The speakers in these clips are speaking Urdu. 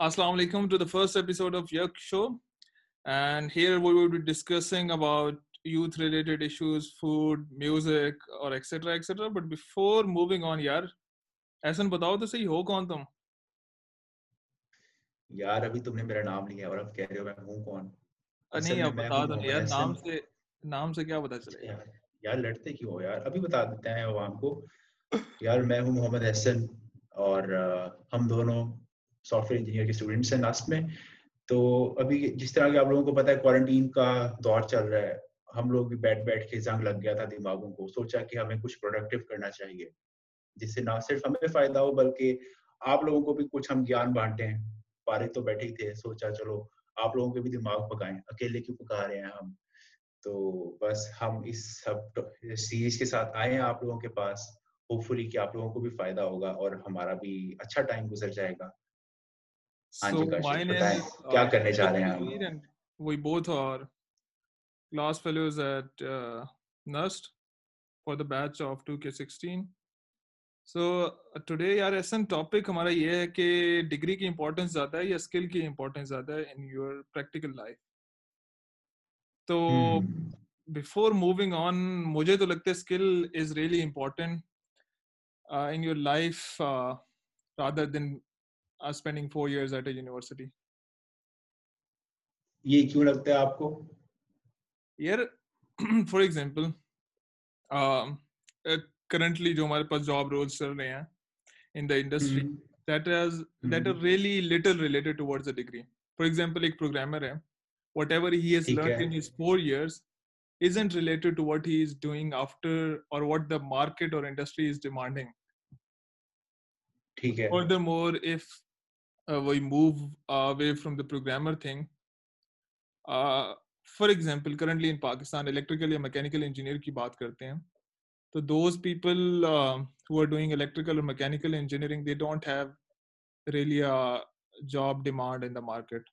Assalamu alaikum to the first episode of Yak Show. And here we will be discussing about youth related issues, food, music, اور etc. etc. But before moving on, یار ایسن بتاؤ تو صحیح ہو کون تم یار ابھی تم نے میرا نام لیا اور اب کہہ رہے ہو میں ہوں کون نہیں اب بتا دو یار نام سے نام سے کیا پتا چلے گا یار لڑتے کیوں ہو یار ابھی بتا دیتے ہیں عوام کو یار میں ہوں محمد احسن اور ہم دونوں سافٹ ویئر انجینئر کے اسٹوڈنٹس ہیں لاسٹ میں۔ تو ابھی جس طرح کہ آپ لوگوں کو پتا ہے کوارنٹین کا دور چل رہا ہے، ہم لوگ بھی بیٹھ بیٹھ کے زنگ لگ گیا تھا دماغوں کو، سوچا کہ ہمیں کچھ پروڈکٹیو کرنا چاہیے۔ جس سے نہ صرف ہمیں فائدہ ہو، بلکہ آپ لوگوں کو بھی کچھ ہم گیان بانٹیں۔ فارغ تو بیٹھے ہی تھے، سوچا چلو آپ لوگوں کے بھی دماغ پکائیں، اکیلے کیوں پکا رہے ہیں ہم؟ تو بس ہم اس سب سیریز کے ساتھ آئے ہیں آپ لوگوں کے پاس۔ ہوپ فلی کہ آپ لوگوں کو بھی فائدہ ہوگا اور ہمارا بھی اچھا ٹائم گزر جائے گا۔ ہاں جی، کیا کرنے جا رہے ہیں we both are class fellows at NUST for the batch of two K sixteen so today یار ایسا ٹاپک ہمارا یہ ہے کہ ڈگری کی امپورٹینس زیادہ ہے یا اسکل کی امپورٹینس زیادہ ہے ان یور پریکٹیکل لائف تو بفور موونگ آن مجھے تو لگتا ہے skill is really important in your life rather than uh, spending four years at a university ye kyun lagta hai aapko yaar for example uh, currently jo hamare paas job roles chal rahe hain in the industry mm -hmm. that has mm -hmm. that are really little related towards a degree for example ek programmer hai whatever he has Thik learned hai. in his four years isn't related to what he is doing after or what the market or industry is demanding ٹھیک ہے furthermore if we move away from the programmer thing for example currently in Pakistan electrical یا میکینیکل انجینئر کی بات کرتے ہیں تو those people who are doing electrical اور mechanical engineering they don't have really job demand in the market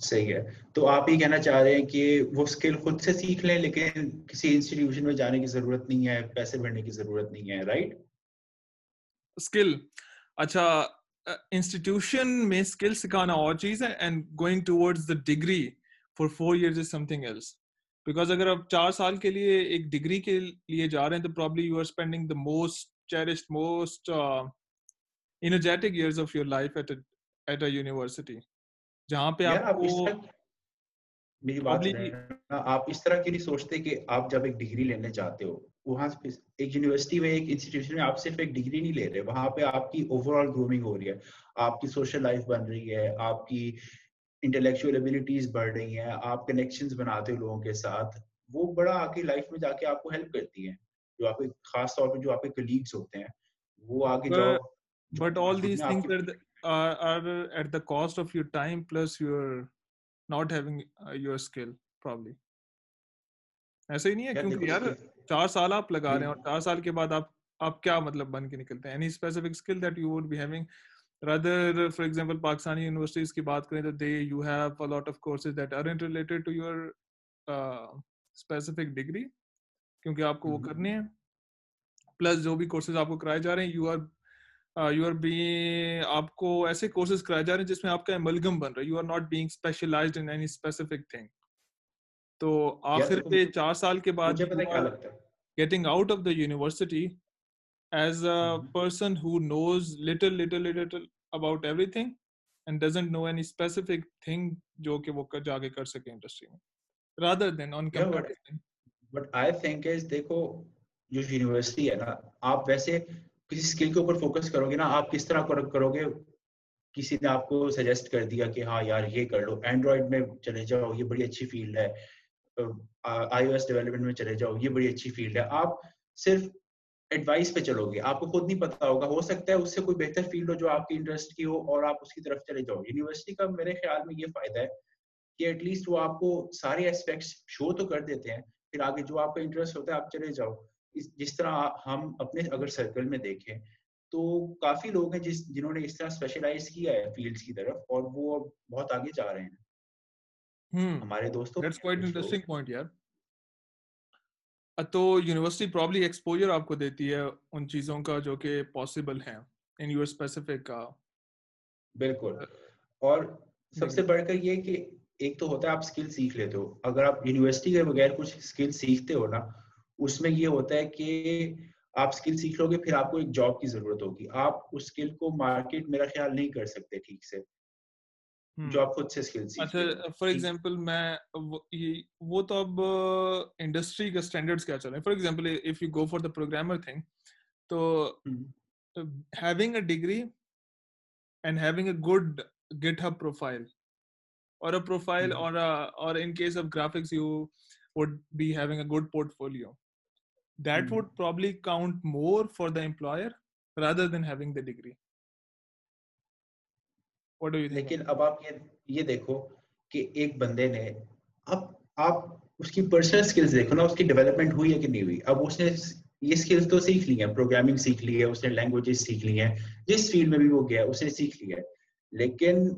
صحیح ہے۔ تو آپ یہ کہنا چاہ رہے ہیں کہ وہ اسکل خود سے سیکھ لیں لیکن کسی انسٹیٹیوشن میں جانے کی ضرورت نہیں ہے پیسے بھرنے کی ضرورت نہیں ہے رائٹ right? اسکل اچھا انسٹیٹیوشن میں اسکل سکھانا اور چیز ہے and going towards the degree for four years is something else because اگر آپ چار سال کے لیے ایک ڈگری کے لیے جا رہے ہیں تو probably you are spending the most cherished most energetic years of your life at at a university جہاں پہ آپ کو میری بات آپ اس طرح کی نہیں سوچتے کہ آپ جب ایک ڈگری لینے جاتے ہو؟ وہاں ایک یونیورسٹی میں ایک انسٹیٹیوشن میں آپ صرف ایک ڈگری نہیں لے رہے وہاں پہ آپ کی اوور آل گرومنگ ہو رہی ہے آپ کی سوشل لائف بن رہی ہے آپ کی انٹلیکچوئل ایبلٹیز بڑھ رہی ہیں آپ کنیکشنز بناتے ہو لوگوں کے ساتھ وہ بڑا آ کے لائف میں جا کے آپ کو ہیلپ کرتی ہیں۔ جو آپ کے خاص طور پہ جو آپ کے کلیگس ہوتے ہیں وہ آ کے but all these things are at the cost of your time plus your not having uh, your skill probably. ایسا ہی نہیں ہے کیونکہ یار چار سال آپ لگا رہے ہیں اور چار سال کے بعد آپ آپ کیا مطلب بن کے نکلتے ہیں؟ Any specific skill that you would be having rather for example Pakistani universities کی بات کریں تو they you have a lot of courses that aren't related to your specific degree کیونکہ آپ کو وہ کرنے ہیں پلس جو بھی کورسز آپ کو کرائے جا رہے ہیں you are you are being آپ کو ایسے کورسز کرائے جا رہے ہیں جس میں آپ کا ملگم بن رہا ہے۔ You are not being specialized in any specific thing تو آخر پہ چار سال کے بعد getting out of the university as a mm-hmm. person who knows little little little about everything and doesn't know any specific thing جو کہ وہ جا کے کر سکے انڈسٹری میں rather than on comparison what i think is دیکھو جو یونیورسٹی ہے نا آپ ویسے کسی سکل کے اوپر فوکس کرو گے نا آپ کس طرح کرو گے کسی نے آپ کو سجیسٹ کر دیا کہ ہاں یار یہ کر لو اینڈرائڈ میں چلے جاؤ یہ بڑی اچھی فیلڈ ہے آئی او ایس ڈیولپمنٹ میں چلے جاؤ، یہ بڑی اچھی فیلڈ ہے۔ آپ صرف ایڈوائس پہ چلو گے۔ آپ کو خود نہیں پتا ہوگا، ہو سکتا ہے اس سے کوئی بہتر فیلڈ ہو جو آپ کی انٹرسٹ کی ہو اور آپ اس کی طرف چلے جاؤ۔ یونیورسٹی کا میرے خیال میں یہ فائدہ ہے کہ ایٹ لیسٹ وہ آپ کو سارے اسپیکٹس شو تو کر دیتے ہیں، پھر آگے جو آپ کا انٹرسٹ ہوتا ہے آپ چلے جاؤ۔ جس طرح ہم اپنے اگر سرکل میں دیکھیں تو کافی لوگ ہیں جس، جنہوں نے اس طرح اسپیشلائز کیا ہے فیلڈس کی طرف اور وہ بہت آگے جا رہے ہیں۔ ہمارے دوستوں تو یونیورسٹی پرابلی ایکسپوجر آپ کو دیتی ہے ان چیزوں کا جو کہ پاسبل ہیں ان یور اسپیسیفک کا۔ بالکل۔ uh, اور سب سے جی۔ بڑھ کر یہ کہ ایک تو ہوتا ہے آپ اسکل سیکھ لیتے ہو۔ اگر آپ یونیورسٹی کے بغیر کچھ اسکل سیکھتے ہو نا اس میں یہ ہوتا ہے کہ آپ اسکل سیکھ لو گے پھر آپ کو ایک جاب کی ضرورت ہوگی۔ آپ اس اسکل کو مارکیٹ میرا خیال نہیں کر سکتے ٹھیک سے۔ جو آپ خود سے اسکل اچھا فار ایگزامپل میں وہ تو اب انڈسٹری کا اسٹینڈرڈس کیا چل رہے ہیں؟ For example if you go for the programmer thing تو having a degree and having a good GitHub profile اور پروفائل اور اور in case of graphics you would be having a good portfolio that would probably count more for the employer rather than having the degree لیکن اب آپ یہ دیکھو کہ ایک بندے نے اب آپ اس کی پرسنل سکلز دیکھو نا، اس کی ڈیولپمنٹ ہوئی ہے کہ نہیں ہوئی؟ اب اس نے یہ سکلز تو سیکھ لی ہیں پروگرامنگ سیکھ لی ہے، اس نے لینگویجز سیکھ لی ہیں، جس فیلڈ میں بھی وہ گیا، اس نے سیکھ لی ہے۔ لیکن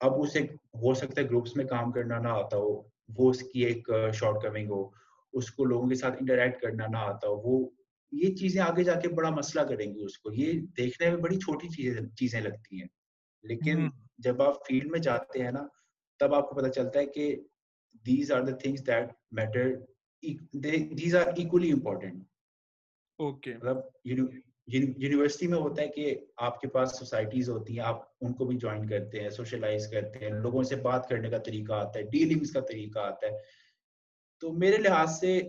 اب اسے ہو سکتا ہے گروپس میں کام کرنا نہ آتا ہو، وہ اس کی ایک شارٹ کمنگ ہو، اس کو لوگوں کے ساتھ انٹریکٹ کرنا نہ آتا ہو، وہ یہ چیزیں آگے جا کے بڑا مسئلہ کریں گی اس کو۔ یہ دیکھنے میں بڑی چھوٹی چیزیں چیزیں لگتی ہیں۔ لیکن جب آپ فیلڈ میں جاتے ہیں نا تب آپ کو پتا چلتا ہے کہ these are the things that matter these are equally important مطلب یونیورسٹی میں ہوتا ہے کہ آپ کے پاس سوسائٹیز ہوتی ہیں آپ ان کو بھی جوائن کرتے ہیں سوشلائز کرتے ہیں لوگوں سے بات کرنے کا طریقہ آتا ہے ڈیلنگس کا طریقہ آتا ہے۔ تو میرے لحاظ سے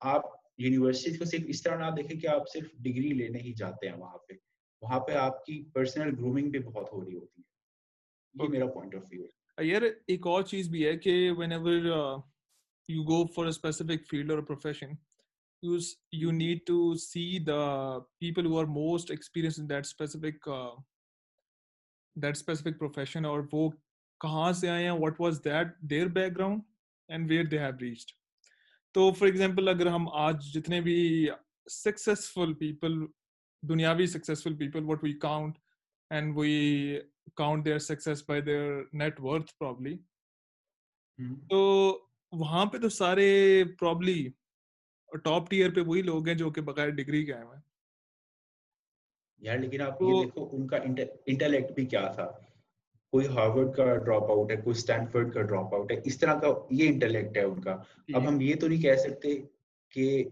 آپ یونیورسٹی کو صرف اس طرح نہ دیکھیں کہ آپ صرف ڈگری لینے ہی جاتے ہیں وہاں پہ۔ وہاں پہ آپ کی پرسنل گرومنگ بھی بہت ہو رہی ہوتی ہے۔ یہ میرا پوائنٹ آف ویو ہے۔ یار ایک اور چیز بھی ہے کہ whenever you go for a specific field اور profession you need to see the people who are most experience in that specific that specific profession اور وہ کہاں سے آئے ہیں what was that their background and where they have reached تو فار ایگزامپل اگر ہم آج جتنے بھی سکسیزفل پیپل دنیاوی successful people what we count and we count their success by their net worth probably تو وہاں پہ تو سارے پرابلی ٹاپ ٹیئر پہ وہی لوگ ہیں جو کہ بغیر ڈگری کے آئے ہیں۔ یار لیکن آپ یہ دیکھو ان کا انٹیلیکٹ بھی کیا تھا؟ کوئی ہارورڈ کا ڈراپ آؤٹ ہے کوئی اسٹینفرڈ کا ڈراپ آؤٹ ہے اس طرح کا یہ انٹیلیکٹ ہے ان کا۔ اب ہم یہ تو نہیں کہہ سکتے کہ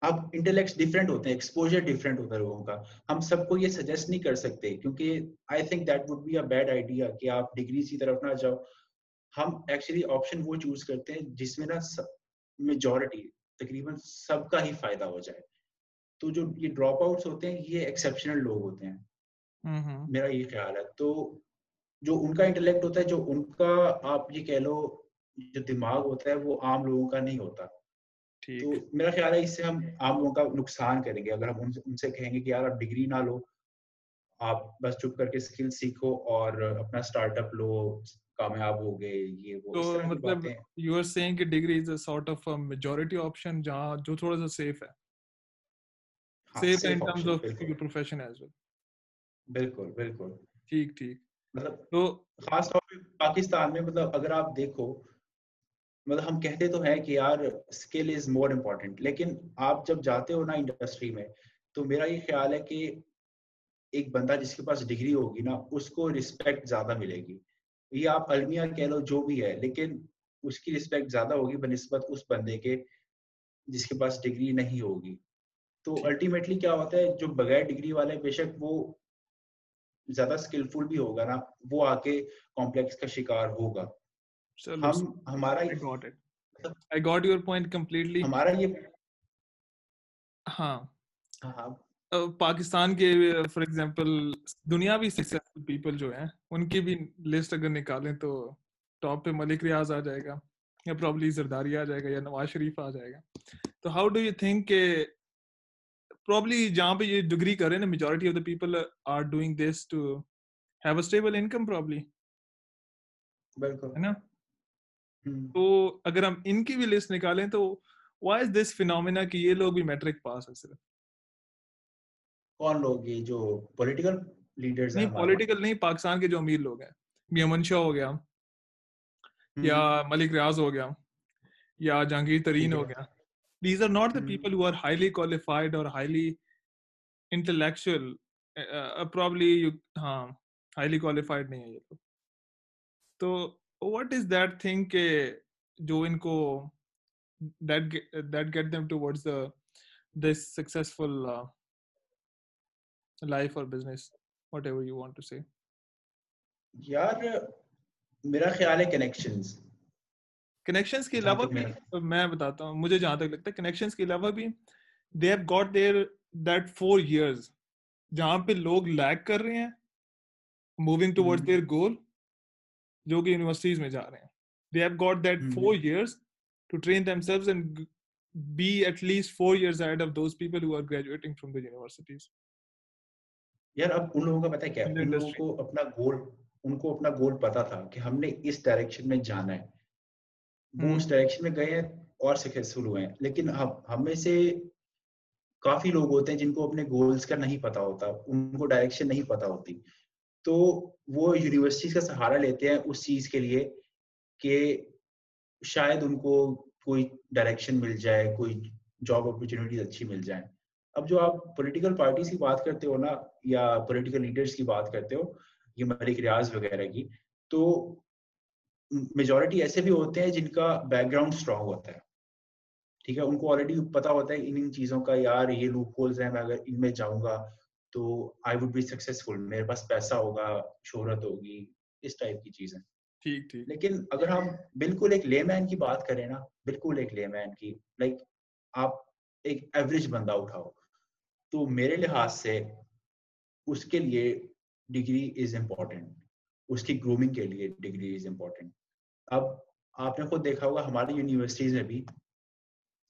اب انٹلیکٹ ڈفرینٹ ہوتے ہیں ایکسپوجر ڈفرینٹ ہوتا ہے لوگوں کا۔ ہم سب کو یہ سجیسٹ نہیں کر سکتے کیونکہ I think that would be a bad idea کہ آپ ڈگری کی طرف نہ جاؤ۔ ہم ایکچولی آپشن وہ چوز کرتے ہیں جس میں نا میجورٹی تقریباً سب کا ہی فائدہ ہو جائے۔ تو جو یہ ڈراپ آؤٹس ہوتے ہیں یہ ایکسیپشنل لوگ ہوتے ہیں۔ میرا یہ خیال ہے۔ تو جو ان کا انٹلیکٹ ہوتا ہے جو ان کا آپ یہ کہہ لو جو دماغ ہوتا ہے وہ عام لوگوں کا نہیں ہوتا۔ تو میرا خیال ہے اس سے ہم عام لوگوں کا نقصان کریں گے۔ اگر ہم ان سے کہیں گے کہ یار آپ ڈگری نہ لو آپ بس چپ کر کے اسکل سیکھو اور اپنا اسٹارٹ اپ لو کامیاب ہو گئے یہ وہ تو مطلب یو آر سیئنگ کہ degree is a sort of a majority option جہاں جو تھوڑا سا سیف ہے۔ Safe in terms of your profession as well بالکل بالکل۔ ٹھیک ٹھیک۔ مطلب تو خاص طور پہ پاکستان میں مطلب اگر آپ دیکھو مطلب ہم کہتے تو ہیں کہ یار اسکل از مور امپورٹینٹ لیکن آپ جب جاتے ہو نا انڈسٹری میں تو میرا یہ خیال ہے کہ ایک بندہ جس کے پاس ڈگری ہوگی نا اس کو رسپیکٹ زیادہ ملے گی۔ یہ آپ المیہ کہہ لو جو بھی ہے لیکن اس کی رسپیکٹ زیادہ ہوگی بہ نسبت اس بندے کے جس کے پاس ڈگری نہیں ہوگی۔ تو الٹیمیٹلی کیا ہوتا ہے جو بغیر ڈگری والے بے شک وہ زیادہ اسکلفل بھی ہوگا نا وہ آ کے کمپلیکس کا شکار ہوگا۔ ہمارا ہاں. پاکستان کے فار ایگزامپل دنیاوی سکسیسفل پیپل جو ہیں ان کی بھی لسٹ اگر نکالیں تو ٹاپ پہ ملک ریاض آ جائے گا یا پرابلی زرداری آ جائے گا یا نواز شریف آ جائے گا۔ تو ہاؤ ڈو یو تھنک کہ پرابلی جہاں پہ یہ ڈگری کرے نا majority of the people are doing this to have a stable income probably بالکل۔ ہے نا؟ تو اگر ہم ان کی بھی لسٹ نکالیں تو وائی از دس فینومینا کہ یہ لوگ بھی میٹرک پاس ہے صرف؟ کون لوگ یہ جو پولیٹیکل لیڈرز نہیں پولیٹیکل نہیں پاکستان کے جو امیر لوگ ہیں۔ میاں منشا ہو گیا۔ یا ملک ریاض ہو گیا۔ یا جہانگیر ترین ہو گیا۔ These are not the people who are highly qualified اور ہائیلی انٹلیکچوئل پرابلی ہاں ہائیلی کوالیفائڈ نہیں ہے یہ تو واٹ از دیٹ تھنگ کہ جو ان کو that get them towards this successful life اور business whatever you want to say یار میرا خیال ہے کنیکشنز کنیکشنز کے علاوہ بھی میں بتاتا ہوں مجھے جہاں تک لگتا ہے کنیکشنز کے علاوہ بھی they have got their that four years جہاں پہ لوگ لیک کر رہے ہیں موونگ ٹوورڈ دیئر گول جو کہ یونیورسٹیز میں جا رہے ہیں۔ They have got that four years to train themselves and be at least four years ahead of those people who are graduating from the universities یار اب ان لوگوں کا پتہ کیا؟ ہے ان لوگوں کو اپنا گول ان کو اپنا گول پتا تھا کہ ہم نے اس ڈائریکشن میں جانا ہے۔ وہ اس ڈائریکشن میں گئے ہیں اور سکسیسفل ہوئے ہیں۔ لیکن ہم میں سے کافی لوگ ہوتے ہیں جن کو اپنے گولز کا نہیں پتا ہوتا ان کو ڈائریکشن نہیں پتا ہوتی۔ تو وہ یونیورسٹیز کا سہارا لیتے ہیں اس چیز کے لیے کہ شاید ان کو کوئی ڈائریکشن مل جائے، کوئی جاب اپرچونیٹیز اچھی مل جائیں۔ اب جو آپ پولیٹیکل پارٹیز کی بات کرتے ہو نا یا پولیٹیکل لیڈرس کی بات کرتے ہو، یہ ملک ریاض وغیرہ کی، تو میجورٹی ایسے بھی ہوتے ہیں جن کا بیک گراؤنڈ اسٹرانگ ہوتا ہے۔ ٹھیک ہے؟ ان کو آلریڈی پتا ہوتا ہے ان ان چیزوں کا، یار یہ لوپ ہولز ہیں، میں اگر ان میں جاؤں گا تو آئی وڈ بی سکسیزفل میرے پاس پیسہ ہوگا شہرت ہوگی اس ٹائپ کی چیزیں۔ ٹھیک ٹھیک۔ لیکن اگر ہم بالکل ایک لے مین کی بات کریں نا بالکل ایک لے مین کی لائک آپ ایک ایوریج بندہ اٹھاؤ۔ تو میرے لحاظ سے اس کے لیے ڈگری از امپورٹینٹ اس کی گرومنگ کے لیے ڈگری از امپورٹینٹ اب آپ نے خود دیکھا ہوگا ہماری یونیورسٹیز میں بھی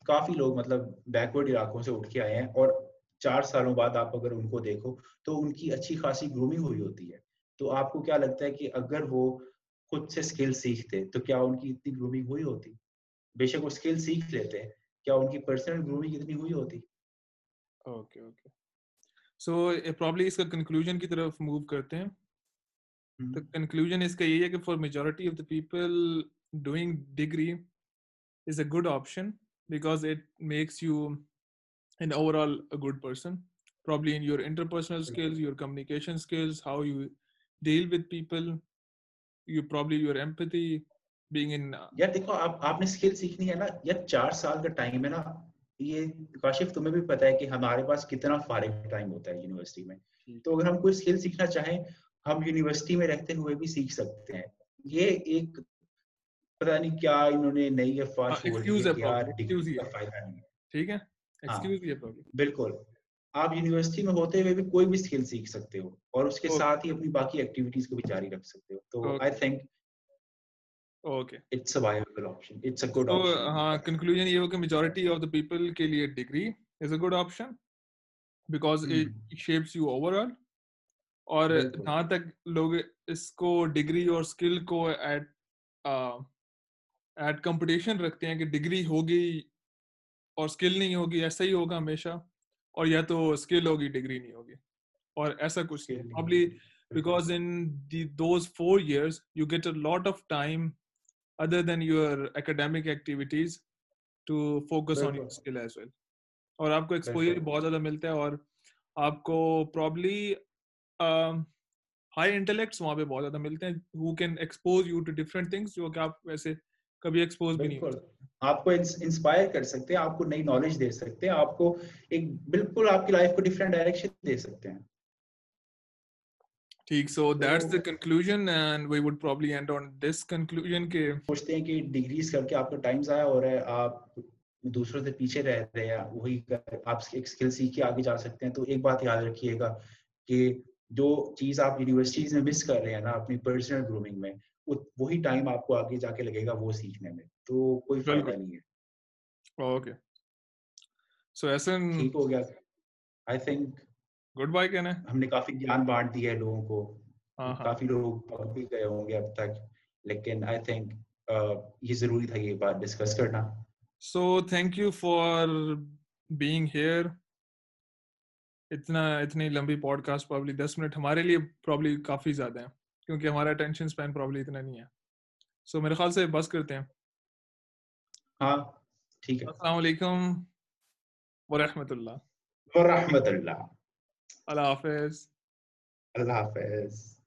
کافی لوگ مطلب بیکورڈ علاقوں سے اٹھ کے آئے ہیں اور چار سالوں بعد آپ اگر ان کو دیکھو تو ان کی اچھی خاصی گرومنگ ہوئی ہوتی ہے۔ تو آپ کو کیا لگتا ہے کہ اگر وہ خود سے اسکل سیکھتے تو کیا ان کی اتنی گرومنگ ہوئی ہوتی؟ بے شک وہ اسکل سیکھ لیتے کیا ان کی پرسنل گرومنگ اتنی ہوئی ہوتی؟ Okay okay. سو پرابلی اس کا کنکلوژن کی طرف موو کرتے ہیں۔ تو کنکلوژن اس کا یہی ہے کہ for majority of the people doing degree is a good option because it makes you in یار دیکھو آپ آپ نے اسکل سیکھنی ہے نا یار چار سال کا ٹائم ہے نا یہ کاشف تمہیں بھی پتا ہے کہ ہمارے پاس کتنا فارغ ٹائم ہوتا ہے یونیورسٹی میں تو اگر ہم کوئی سیکھنا چاہیں ہم یونیورسٹی میں رہتے ہوئے بھی سیکھ سکتے ہیں یہ ایک پتہ نہیں کیا انہوں نے نئی فائدہ نہیں ٹھیک ہے بالکل۔ آپ یونیورسٹی میں ہوتے ہوئے بھی کوئی بھی اسکل سیکھ سکتے ہو اور اس کے ساتھ ہی اپنی باقی ایکٹیویٹیز کو بھی جاری رکھ سکتے ہو۔ تو آئی تھنک ہاں کنکلوژن یہ ہو کہ میجورٹی آف پیپل کے لیے degree is a good option because it shapes you overall اور جہاں تک لوگ اس کو ڈگری اور اسکل کو ایٹ ایٹ کمپٹیشن رکھتے ہیں کہ ڈگری ہوگی اور اسکل نہیں ہوگی ایسا ہی ہوگا ہمیشہ اور یا تو اسکل ہوگی ڈگری نہیں ہوگی اور ایسا کچھ نہیں۔ Probably because in those four years you get a lot of time other than your academic activities to focus on your skill as well اور آپ کو ایکسپوجر بہت زیادہ ملتا ہے اور آپ کو پرابلی ہائی انٹلیکٹس وہاں پہ بہت زیادہ ملتے ہیں۔ Who can expose you to different things جو کہ آپ ویسے کبھی ایکسپوز بھی نہیں آپ کو انسپائر کر سکتے ہیں آپ کو نئی نالج دے سکتے ہیں آپ کو ایک بالکل آپ کی لائف کو ڈفرنٹ ڈائریکشن دے سکتے ہیں۔ ٹھیک so that's the conclusion and we would probably end on this conclusion کہ سوچتے ہیں کہ ڈگریز کر کے آپ کا ٹائم ضائع ہو رہا ہے آپ دوسروں سے پیچھے رہ رہے ہیں وہی آپ ایک اسکل سیکھ کے آگے جا سکتے ہیں۔ تو ایک بات یاد رکھیے گا کہ جو چیز آپ یونیورسٹیز میں مس کر رہے ہیں نا اپنی پرسنل گرومنگ میں وہی ٹائم آپ کو آگے جا کے لگے گا وہ سیکھنے میں۔ تو کوئی فائدہ نہیں ہے۔ اوکے۔ سو ایسا ٹھیک ہو گیا۔ آئی تھنک گڈ بائی کہنا ہم نے کافی گیان بانٹ دیا ہے لوگوں کو۔ کافی لوگ پڑھ بھی گئے ہوں گے اب تک۔ لیکن آئی تھنک یہ ضروری تھا یہ بات ڈسکس کرنا۔ So thank you for being here اتنا اتنی لمبی پوڈ کاسٹ پرابلی دس منٹ ہمارے لیے پرابلی کافی زیادہ ہیں۔ کیونکہ ہمارا اٹینشن اسپین پرابلی اتنا نہیں ہے۔ سو میرے خیال سے بس کرتے ہیں۔ ہاں ٹھیک ہے۔ السلام علیکم ورحمۃ اللہ۔ ورحمۃ اللہ۔ اللہ حافظ۔ اللہ حافظ۔